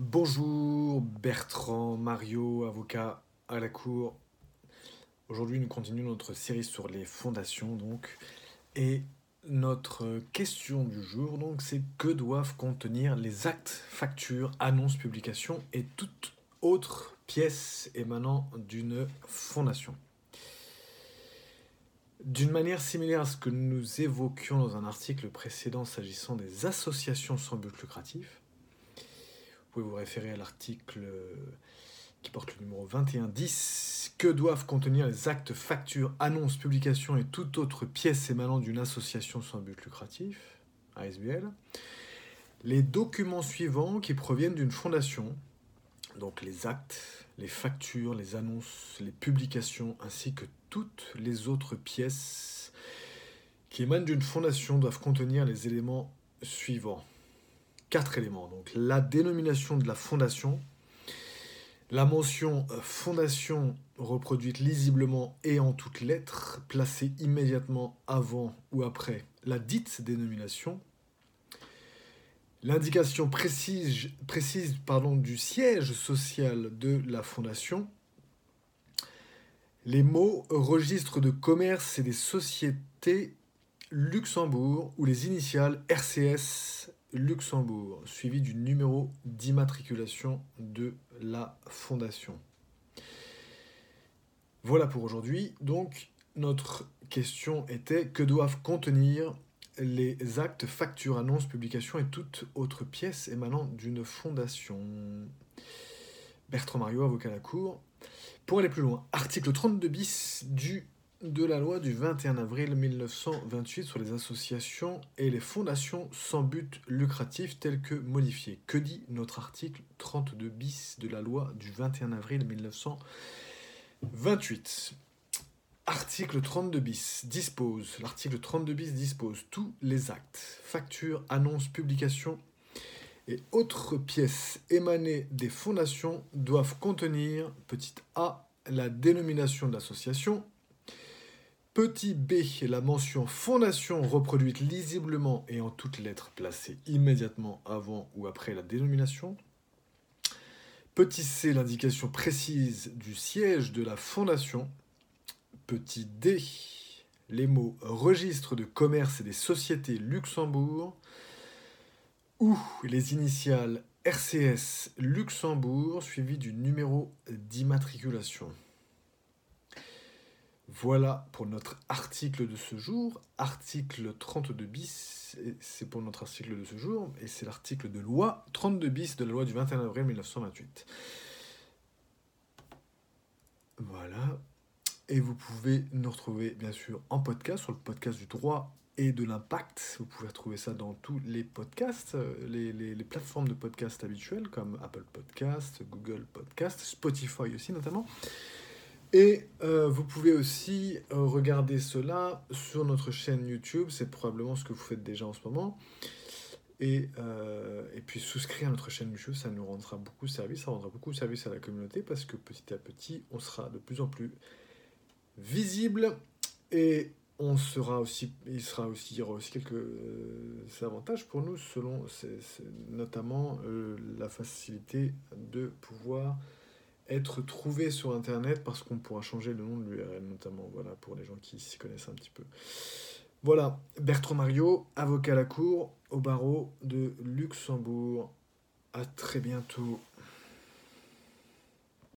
Bonjour Bertrand, Mario, avocat à la cour. Aujourd'hui, nous continuons notre série sur les fondations, donc. Et notre question du jour, donc, c'est que doivent contenir les actes, factures, annonces, publications et toute autre pièce émanant d'une fondation? D'une manière similaire à ce que nous évoquions dans un article précédent s'agissant des associations sans but lucratif, pouvez vous référer à l'article euh, qui porte le numéro 2110. Que doivent contenir les actes, factures, annonces, publications et toute autre pièce émanant d'une association sans but lucratif, Les documents suivants qui proviennent d'une fondation, donc les actes, les factures, les annonces, les publications, ainsi que toutes les autres pièces qui émanent d'une fondation doivent contenir les éléments suivants quatre éléments. Donc la dénomination de la fondation, la mention euh, fondation reproduite lisiblement et en toutes lettres, placée immédiatement avant ou après la dite dénomination, l'indication précise, précise pardon, du siège social de la fondation, les mots registre de commerce et des sociétés Luxembourg ou les initiales RCS Luxembourg, suivi du numéro d'immatriculation de la fondation. Voilà pour aujourd'hui. Donc, notre question était que doivent contenir les actes, factures, annonces, publications et toute autre pièce émanant d'une fondation? Bertrand Mario, avocat à la Cour. Pour aller plus loin, article 32 bis du de la loi du 21 avril 1928 sur les associations et les fondations sans but lucratif telles que modifiées. Que dit notre article 32 bis de la loi du 21 avril 1928 Article 32 bis dispose, l'article 32 bis dispose tous les actes, factures, annonces, publications et autres pièces émanées des fondations doivent contenir, petit a, la dénomination de l'association, Petit b, la mention fondation reproduite lisiblement et en toutes lettres placées immédiatement avant ou après la dénomination. Petit c, l'indication précise du siège de la fondation. Petit d, les mots registre de commerce et des sociétés Luxembourg ou les initiales RCS Luxembourg suivi du numéro d'immatriculation. Voilà pour notre article de ce jour. Article 32 bis, c'est pour notre article de ce jour, et c'est l'article de loi 32 bis de la loi du 21 avril 1928. Voilà. Et vous pouvez nous retrouver bien sûr en podcast, sur le podcast du droit et de l'impact. Vous pouvez retrouver ça dans tous les podcasts, les, les plateformes de podcasts habituelles comme Apple Podcast, Google Podcast, Spotify aussi notamment. Et euh, vous pouvez aussi euh, regarder cela sur notre chaîne YouTube, c'est probablement ce que vous faites déjà en ce moment. Et, euh, et, puis souscrire à notre chaîne YouTube, ça nous rendra beaucoup service, ça rendra beaucoup service à la communauté parce que petit à petit, on sera de plus en plus visible. Et on sera aussi, il sera aussi, y aura aussi quelques avantages pour nous, selon notamment la facilité de pouvoir être trouvé sur Internet parce qu'on pourra changer le nom de l'URL notamment, voilà, pour les gens qui s'y connaissent un petit peu. Voilà, Bertrand Mario, avocat à la cour au barreau de Luxembourg. À très bientôt.